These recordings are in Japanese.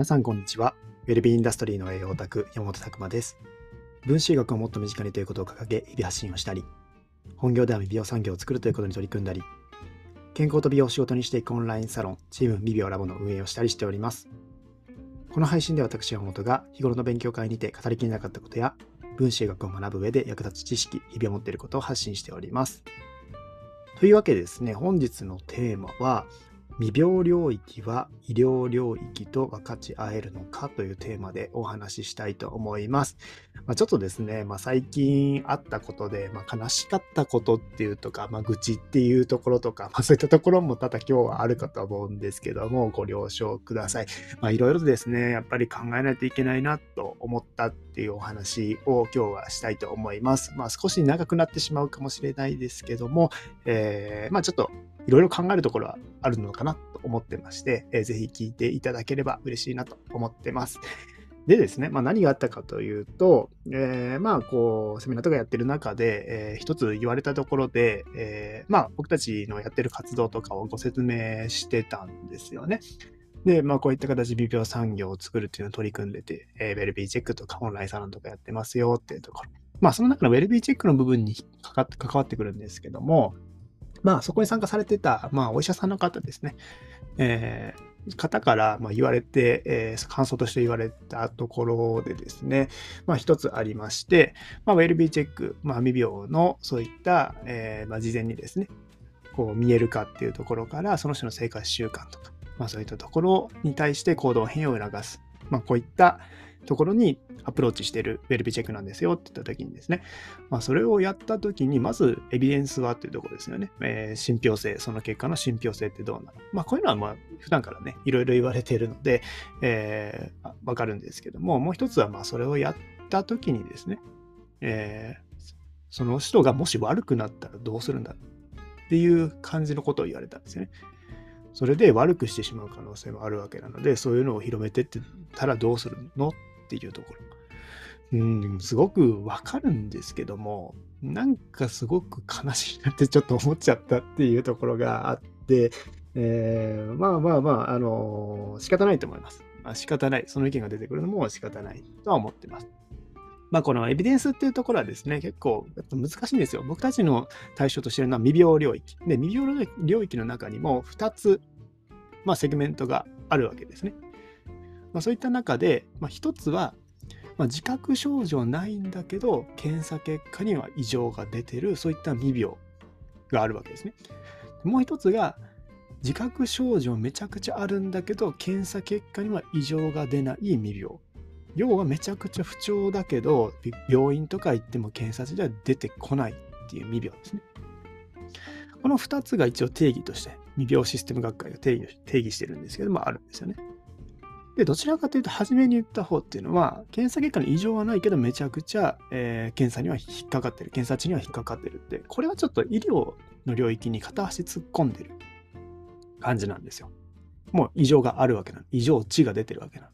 皆さんこんにちは。ウェルビーインダストリーの栄養オタク、山本拓馬です。分子医学をもっと身近にということを掲げ、日々発信をしたり、本業では未病産業を作るということに取り組んだり、健康と美容を仕事にしていくオンラインサロン、チーム未病ラボの運営をしたりしております。この配信では私山本が日頃の勉強会にて語りきれなかったことや、分子医学を学ぶ上で役立つ知識、日々を持っていることを発信しております。というわけでですね、本日のテーマは、未病領域は医療領域と分かち合えるのかというテーマでお話ししたいと思います。まあ、ちょっとですね、まあ、最近あったことで、まあ、悲しかったことっていうとか、まあ、愚痴っていうところとか、まあ、そういったところもただ今日はあるかと思うんですけども、ご了承ください。いろいろとですね、やっぱり考えないといけないなと思ったっていうお話を今日はしたいと思います。まあ、少し長くなってしまうかもしれないですけども、えー、まあ、ちょっといろいろ考えるところはあるのかなと思ってまして、えー、ぜひ聞いていただければ嬉しいなと思ってます。でですね、まあ、何があったかというと、えー、まあ、こう、セミナーとかやってる中で、えー、一つ言われたところで、えー、まあ、僕たちのやってる活動とかをご説明してたんですよね。で、まあ、こういった形で微病産業を作るっていうのを取り組んでて、えー、ウェルビーチェックとかオンラインサロンとかやってますよっていうところ。まあ、その中のウェルビーチェックの部分に関わってくるんですけども、まあ、そこに参加されてた、まあ、お医者さんの方ですね。えー、方から、まあ、言われて、えー、感想として言われたところでですね、まあ、一つありまして、まあ、ウェルビーチェック、まあ、未病のそういった、えー、まあ、事前にですね、こう見えるかっていうところから、その人の生活習慣とか、まあ、そういったところに対して行動変容を促す、まあ、こういった、ところにアプローチしてるウェルビチェックなんですよって言った時にですね、まあ、それをやった時に、まずエビデンスはっていうところですよね。えー、信憑性、その結果の信憑性ってどうなのまあ、こういうのはまあ普段からね、いろいろ言われているので、えー、わかるんですけども、もう一つはまあそれをやった時にですね、えー、その人がもし悪くなったらどうするんだっていう感じのことを言われたんですよね。それで悪くしてしまう可能性もあるわけなので、そういうのを広めてってたらどうするのっていうところ。うん、すごくわかるんですけども、なんかすごく悲しいなってちょっと思っちゃったっていうところがあって、えー、まあまあまあ、あのー、仕方ないと思います。まあ、仕方ない。その意見が出てくるのも仕方ないとは思ってます。まあ、このエビデンスっていうところはですね、結構難しいんですよ。僕たちの対象としてるのは未病領域。で、未病領域の中にも2つ、まあ、セグメントがあるわけですね。まあ、そういった中で、まあ、1つはまあ、自覚症状ないんだけど、検査結果には異常が出てる、そういった未病があるわけですね。もう一つが、自覚症状めちゃくちゃあるんだけど、検査結果には異常が出ない未病。要はめちゃくちゃ不調だけど、病院とか行っても検査では出てこないっていう未病ですね。この2つが一応定義として、未病システム学会が定義定義してるんですけども、あるんですよね。で、どちらかというと、初めに言った方っていうのは、検査結果に異常はないけど、めちゃくちゃ、えー、検査には引っかかってる、検査値には引っかかってるって、これはちょっと医療の領域に片足突っ込んでる感じなんですよ。もう異常があるわけなの。異常値が出てるわけなの。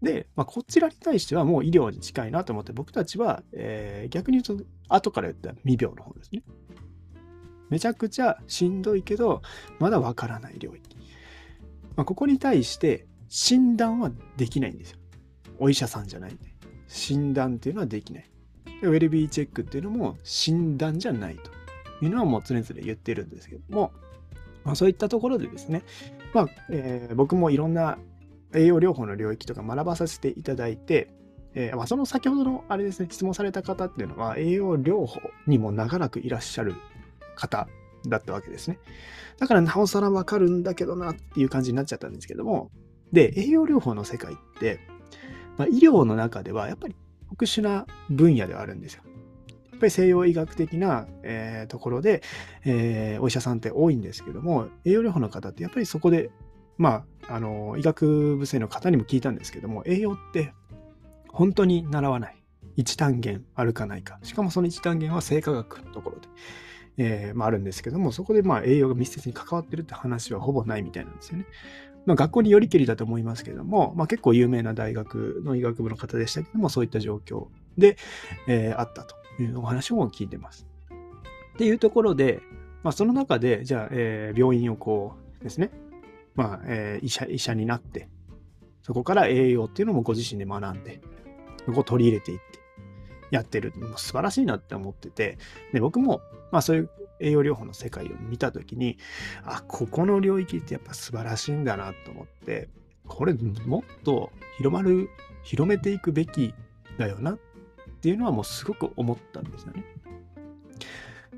で、まあ、こちらに対してはもう医療に近いなと思って、僕たちは、えー、逆に言うと、後から言った未病の方ですね。めちゃくちゃしんどいけど、まだわからない領域。まあ、ここに対して診断はできないんですよ。お医者さんじゃないんで。診断っていうのはできない。でウェルビーチェックっていうのも診断じゃないというのはもう常々言ってるんですけども、まあ、そういったところでですね、まあえー、僕もいろんな栄養療法の領域とか学ばさせていただいて、えーまあ、その先ほどのあれですね、質問された方っていうのは栄養療法にも長らくいらっしゃる方だったわけですね。だからなおさらわかるんだけどなっていう感じになっちゃったんですけども、で、栄養療法の世界って、まあ、医療の中ではやっぱり特殊な分野ではあるんですよ。やっぱり西洋医学的な、えー、ところで、えー、お医者さんって多いんですけども、栄養療法の方ってやっぱりそこで、まあ、あの、医学部生の方にも聞いたんですけども、栄養って本当に習わない。一単元あるかないか。しかもその一単元は生化学のところで。えー、まあ、あるんですけども、そこでまあ栄養が密接に関わってるって話はほぼないみたいなんですよね。まあ、学校によりけりだと思いますけども、まあ、結構有名な大学の医学部の方でしたけども、そういった状況で、えー、あったというお話も聞いてます。っていうところで、まあ、その中で、じゃあ、えー、病院をこうですね、まあ、えー、医者、医者になって、そこから栄養っていうのもご自身で学んで、そこを取り入れていってやってる。もう素晴らしいなって思ってて、で、僕も、まあそういう栄養療法の世界を見たときに、あ、ここの領域ってやっぱ素晴らしいんだなと思って、これもっと広まる、広めていくべきだよなっていうのはもうすごく思ったんですよね。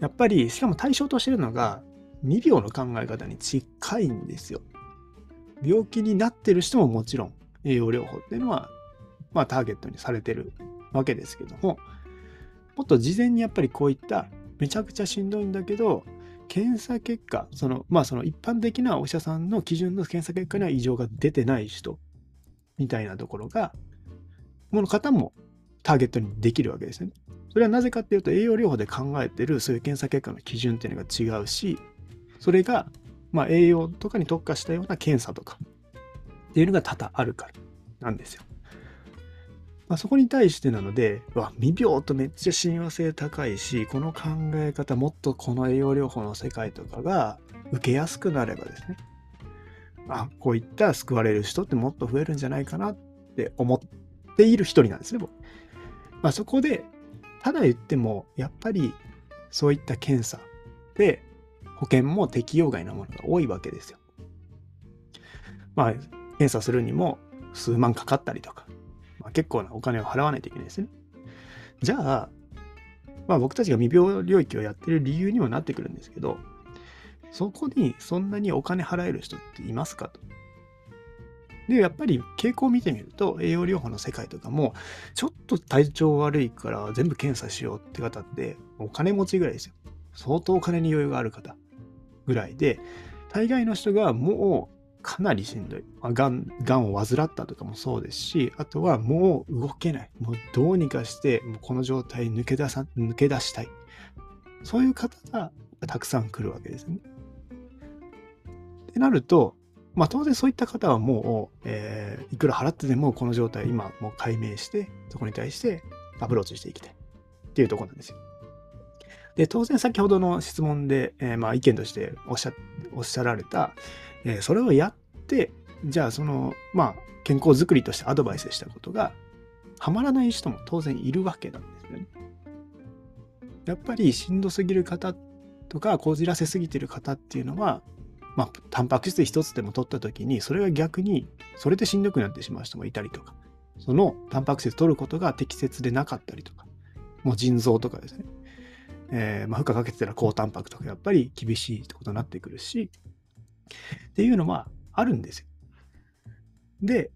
やっぱり、しかも対象としてるのが、未病の考え方に近いんですよ。病気になってる人ももちろん栄養療法っていうのは、まあターゲットにされてるわけですけども、もっと事前にやっぱりこういっためちゃくちゃしんどいんだけど、検査結果、その、まあその一般的なお医者さんの基準の検査結果には異常が出てない人みたいなところが、この方もターゲットにできるわけですね。それはなぜかっていうと栄養療法で考えてるそういう検査結果の基準っていうのが違うし、それが、ま、栄養とかに特化したような検査とかっていうのが多々あるからなんですよ。まあ、そこに対してなので、わ、未病とめっちゃ親和性高いし、この考え方、もっとこの栄養療法の世界とかが受けやすくなればですね、あ、こういった救われる人ってもっと増えるんじゃないかなって思っている一人なんですね、僕。まあ、そこで、ただ言っても、やっぱりそういった検査で保険も適用外なものが多いわけですよ。まあ、検査するにも数万かかったりとか、結構なお金を払わないといけないですね。じゃあ、まあ、僕たちが未病領域をやってる理由にもなってくるんですけど、そこにそんなにお金払える人っていますかと。で、やっぱり傾向を見てみると、栄養療法の世界とかも、ちょっと体調悪いから全部検査しようって方って、お金持ちぐらいですよ。相当お金に余裕がある方ぐらいで、大概の人がもうかなりしんどい。ま、がん、がんを患ったとかもそうですし、あとはもう動けない。もうどうにかして、もうこの状態抜け出さ、抜け出したい。そういう方がたくさん来るわけですね。ってなると、まあ当然そういった方はもう、えー、いくら払ってでもこの状態今もう解明して、そこに対してアプローチしていきたいっていうとこなんですよ。で、当然先ほどの質問で、えー、まあ意見としておっしゃおっしゃられた、えー、それをやって、じゃあその、まあ、健康づくりとしてアドバイスしたことが、はまらない人も当然いるわけなんですよね。やっぱりしんどすぎる方とか、こじらせすぎてる方っていうのは、まあ、タンパク質一つでも取った時に、それが逆に、それでしんどくなってしまう人もいたりとか、そのタンパク質取ることが適切でなかったりとか、もう腎臓とかですね、えー、まあ、負荷かけてたら高タンパクとかやっぱり厳しいってことになってくるし、っていうのはあるんですよ。で、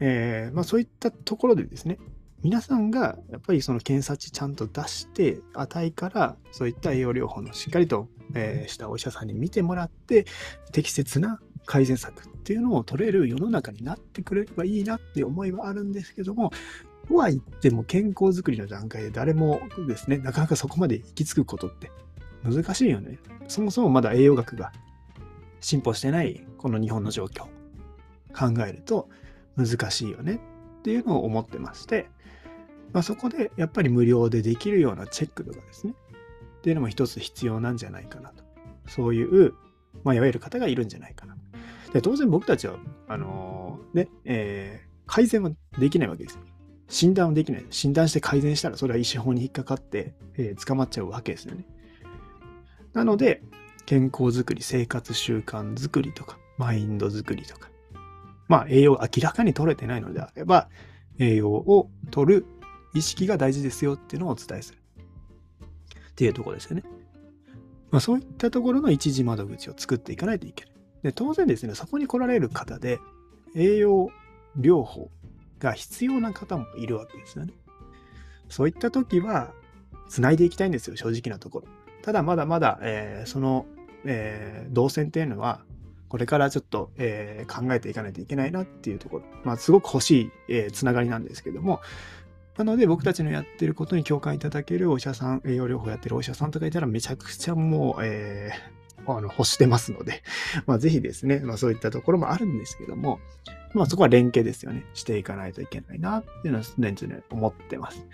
えー、まあ、そういったところでですね、皆さんがやっぱりその検査値ちゃんと出して、値からそういった栄養療法のしっかりと、えー、したお医者さんに見てもらって、適切な改善策っていうのを取れる世の中になってくれればいいなっていう思いはあるんですけども、とは言っても健康づくりの段階で誰もですね、なかなかそこまで行き着くことって難しいよね。そもそもまだ栄養学が進歩してないこの日本の状況。考えると難しいよね。っていうのを思ってまして、まあ、そこでやっぱり無料でできるようなチェックとかですね。っていうのも一つ必要なんじゃないかなと。そういう、まあ、いわゆる方がいるんじゃないかな。で当然僕たちはあのー、ね、えー、改善はできないわけです診断はできない。診断して改善したらそれは医師法に引っかかって、えー、捕まっちゃうわけですよね。なので健康づくり、生活習慣づくりとか、マインドづくりとか、まあ栄養明らかに取れてないのであれば、栄養を取る意識が大事ですよっていうのをお伝えする。っていうところですよね。まあ、そういったところの一時窓口を作っていかないといけない。で当然ですね、そこに来られる方で栄養療法が必要な方もいるわけですよね。そういった時は、繋いでいきたいんですよ、正直なところ。ただまだまだ、えー、その、えー、動線っていうのは、これからちょっと、えー、考えていかないといけないなっていうところ、まあ、すごく欲しい、えー、つながりなんですけども、なので僕たちのやってることに共感いただけるお医者さん、栄養療法やってるお医者さんとかいたらめちゃくちゃもう、えー、あの欲してますので、まあ、ぜひですね、まあ、そういったところもあるんですけども、まあ、そこは連携ですよね。していかないといけないなっていうのは常々思ってます。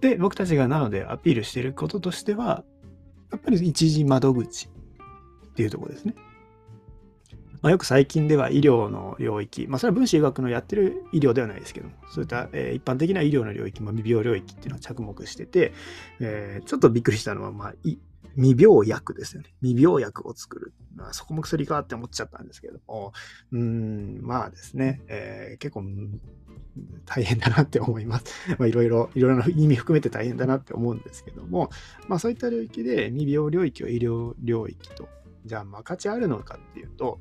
で、僕たちがなのでアピールしていることとしては、やっぱり一時窓口っていうとこですね。まあ、よく最近では医療の領域、まあ、それは分子医学のやってる医療ではないですけども、そういった、えー、一般的な医療の領域、も、未病領域っていうのは着目してて、えー、ちょっとびっくりしたのは、まあ、未病薬ですよね。未病薬を作る。まあ、そこも薬かって思っちゃったんですけども、うん、まあですね、えー、結構、大変だなって思います。まあ、いろいろ、いろいろな意味含めて大変だなって思うんですけども、まあ、そういった領域で未病領域を医療領域と、じゃあ、分かち合えるのかっていうと、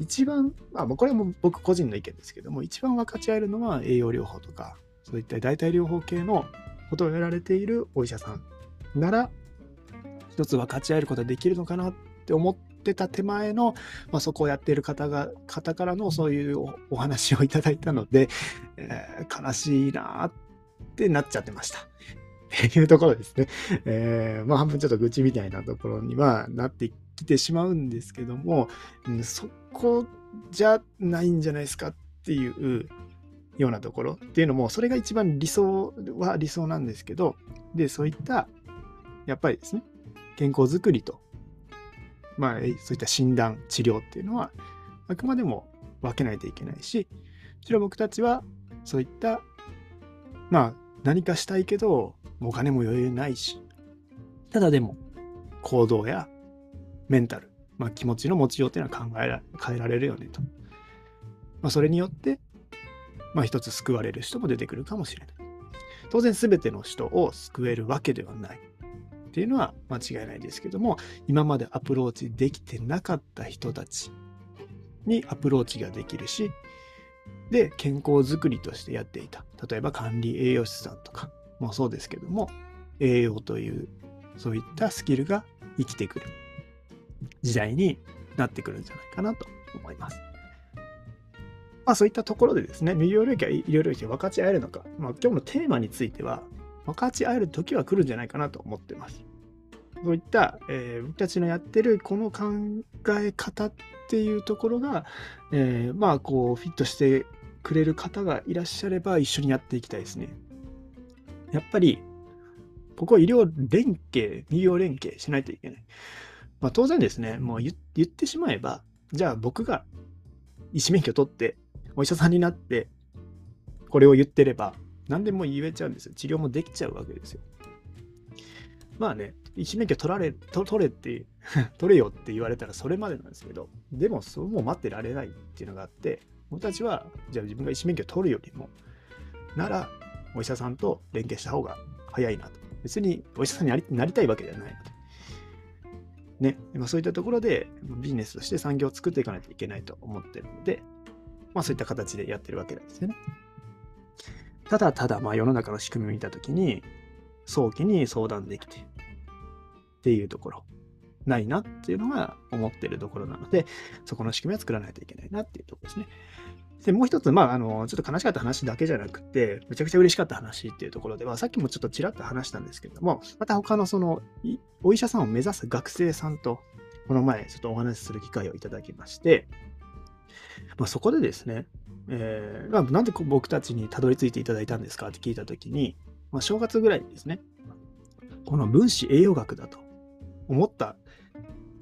一番、まあ、これも僕個人の意見ですけども、一番分かち合えるのは栄養療法とか、そういった代替療法系のことをやられているお医者さんなら、一つ分かち合えることができるのかなって思ってた手前の、まあ、そこをやっている方が方からのそういうお話をいただいたので、えー、悲しいなってなっちゃってました。っていうところですね。えー、まあ半分ちょっと愚痴みたいなところにはなってきてしまうんですけども、うん、そこじゃないんじゃないですかっていうようなところっていうのも、それが一番理想は理想なんですけど、で、そういった、やっぱりですね、健康づくりと、まあ、そういった診断、治療っていうのは、あくまでも分けないといけないし、もちろ僕たちは、そういった、まあ、何かしたいけど、お金も余裕ないし、ただでも、行動やメンタル、まあ、気持ちの持ちようっていうのは考えら変えられるよねと。まあ、それによって、まあ、一つ救われる人も出てくるかもしれない。当然全ての人を救えるわけではない。っていうのは間違いないですけども、今までアプローチできてなかった人たちにアプローチができるし、で、健康づくりとしてやっていた。例えば管理栄養士さんとかもそうですけども、栄養というそういったスキルが生きてくる時代になってくるんじゃないかなと思います。まあそういったところでですね、未病領域は医療領域を分かち合えるのか、まあ今日のテーマについては、分かち合える時は来るんじゃないかなと思ってます。そういった、えー、僕たちのやってるこの考え方っていうところが、えー、まあこうフィットしてくれる方がいらっしゃれば一緒にやっていきたいですね。やっぱり、ここは医療連携、医療連携しないといけない。まあ、当然ですね、もう言ってしまえば、じゃあ僕が医師免許取って、お医者さんになって、これを言ってれば、何でも言えちゃうんですよ。治療もできちゃうわけですよ。まあね、医師免許取られ、取れって、取れよって言われたらそれまでなんですけど、でもそうもう待ってられないっていうのがあって、僕たちは、じゃあ自分が医師免許取るよりも、なら、お医者さんと連携した方が早いなと。別にお医者さんになりたいわけではないので。ね、まあ、そういったところでビジネスとして産業を作っていかないといけないと思ってるので、まあ、そういった形でやってるわけなんですよね。ただただ、まあ、世の中の仕組みを見たときに、早期に相談できてっていうところ、ないなっていうのが思ってるところなので、そこの仕組みは作らないといけないなっていうところですね。で、もう一つ、まあ、あの、ちょっと悲しかった話だけじゃなくて、めちゃくちゃ嬉しかった話っていうところでは、さっきもちょっとちらっと話したんですけども、また他のその、お医者さんを目指す学生さんと、この前、ちょっとお話しする機会をいただきまして、まあ、そこでですね、えー、まあ、なんで僕たちにたどり着いていただいたんですかって聞いたときに、まあ、正月ぐらいですね、この分子栄養学だと思った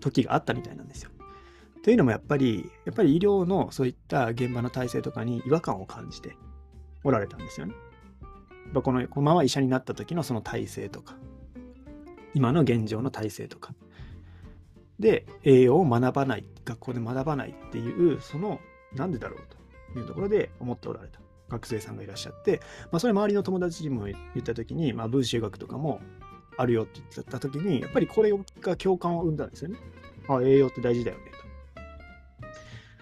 時があったみたいなんですよ。というのもやっぱり、やっぱり医療のそういった現場の体制とかに違和感を感じておられたんですよね。このこのまま医者になった時のその体制とか、今の現状の体制とか。で、栄養を学ばない、学校で学ばないっていう、その、なんでだろうというところで思っておられた学生さんがいらっしゃって、まあ、それ周りの友達にも言った時に、まあ、分子学とかもあるよって言った時に、やっぱりこれが共感を生んだんですよね。あ、栄養って大事だよね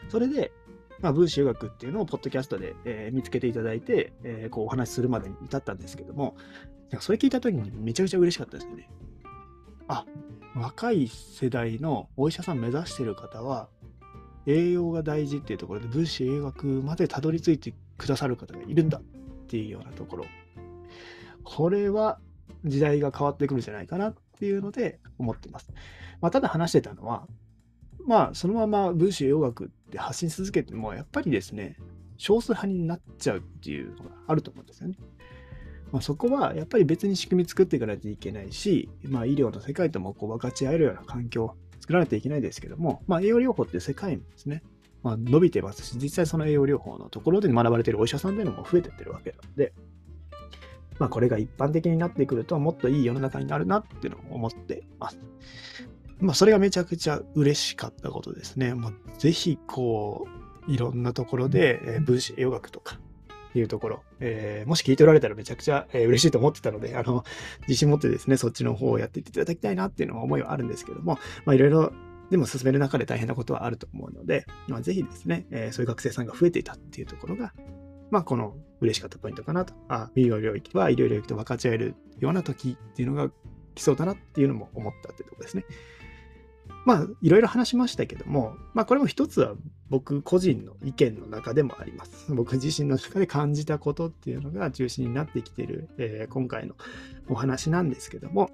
と。それで、まあ、分子学っていうのをポッドキャストで、えー、見つけていただいて、えー、こうお話しするまでに至ったんですけどもなんか、それ聞いた時にめちゃくちゃ嬉しかったですよね。あ、若い世代のお医者さん目指してる方は、栄養が大事っていうところで分子栄学までたどり着いてくださる方がいるんだっていうようなところ。これは時代が変わってくるんじゃないかなっていうので思ってます。まあ、ただ話してたのは、まあ、そのまま分子栄養学って発信し続けても、やっぱりですね、少数派になっちゃうっていうのがあると思うんですよね。まあ、そこはやっぱり別に仕組み作っていかないといけないし、まあ、医療の世界ともこう分かち合えるような環境作らないといけないですけども、まあ、栄養療法って世界のですね、まあ、伸びてますし、実際その栄養療法のところで学ばれているお医者さんというのも増えてってるわけなので、まあ、これが一般的になってくると、もっといい世の中になるなっていうのを思ってます。まあ、それがめちゃくちゃ嬉しかったことですね。もうぜひ、こう、いろんなところで、えー、分子栄養学とか、いうところ、えー、もし聞いておられたらめちゃくちゃ、えー、嬉しいと思ってたので、あの、自信持ってですね、そっちの方をやっていっていただきたいなっていうのは思いはあるんですけども、まあいろいろでも進める中で大変なことはあると思うので、まあ、ぜひですね、えー、そういう学生さんが増えていたっていうところが、まあ、この嬉しかったポイントかなと。あ、医療領域は医療領域と分かち合えるような時っていうのが来そうだなっていうのも思ったっていうとこですね。まあ、いろいろ話しましたけども、まあ、これも一つは僕個人の意見の中でもあります。僕自身の中で感じたことっていうのが中心になってきている、えー、今回のお話なんですけども、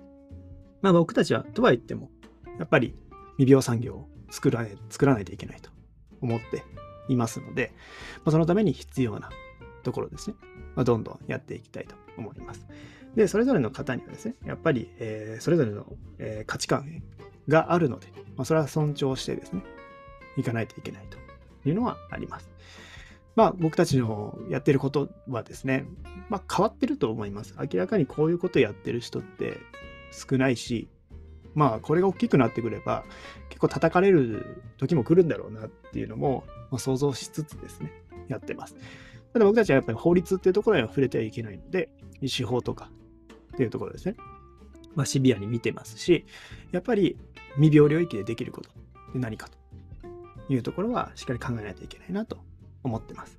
まあ、僕たちは、とは言っても、やっぱり未病産業を作らない作らないといけないと思っていますので、まあ、そのために必要なところですね、まあ、どんどんやっていきたいと思います。で、それぞれの方にはですね、やっぱり、えー、それぞれの、えー、価値観があるので、まあ、それは尊重してですね、いかないといけないというのはあります。まあ僕たちのやってることはですね、まあ変わってると思います。明らかにこういうことやってる人って少ないし、まあこれが大きくなってくれば結構叩かれる時も来るんだろうなっていうのも、ま、想像しつつですね、やってます。ただ僕たちはやっぱり法律っていうところには触れてはいけないので、司法とかっていうところですね。まあ、シビアに見てますし、やっぱり未病領域でできることって何かというところはしっかり考えないといけないなと思ってます。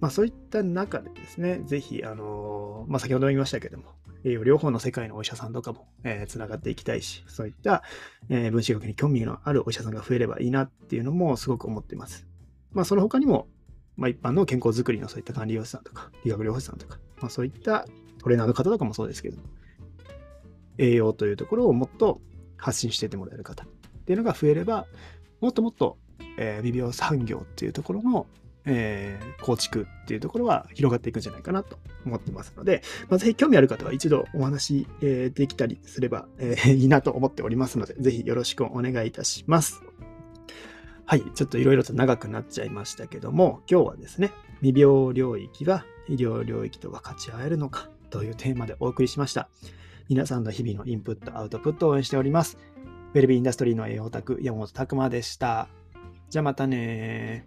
まあそういった中でですね、ぜひ、あのまあ先ほども言いましたけども、栄養療法の世界のお医者さんとかも、えー、つながっていきたいし、そういった、えー、分子学に興味のあるお医者さんが増えればいいなっていうのもすごく思ってます。まあその他にも、まあ一般の健康づくりのそういった管理栄養士さんとか、理学療法士さんとか、まあそういったトレーナーの方とかもそうですけど、栄養というところをもっと発信してってもらえる方っていうのが増えれば、もっともっと、えー、未病産業っていうところの、えー、構築っていうところは広がっていくんじゃないかなと思ってますので、まあ、ぜひ興味ある方は一度お話、えー、できたりすれば、えー、いいなと思っておりますので、ぜひよろしくお願いいたします。はい、ちょっといろいろと長くなっちゃいましたけども、今日はですね、未病領域は医療領域と分かち合えるのかというテーマでお送りしました。皆さんの日々のインプット、アウトプットを応援しております。ウェルビーインダストリーの栄養オタク、山本拓馬でした。じゃあまたね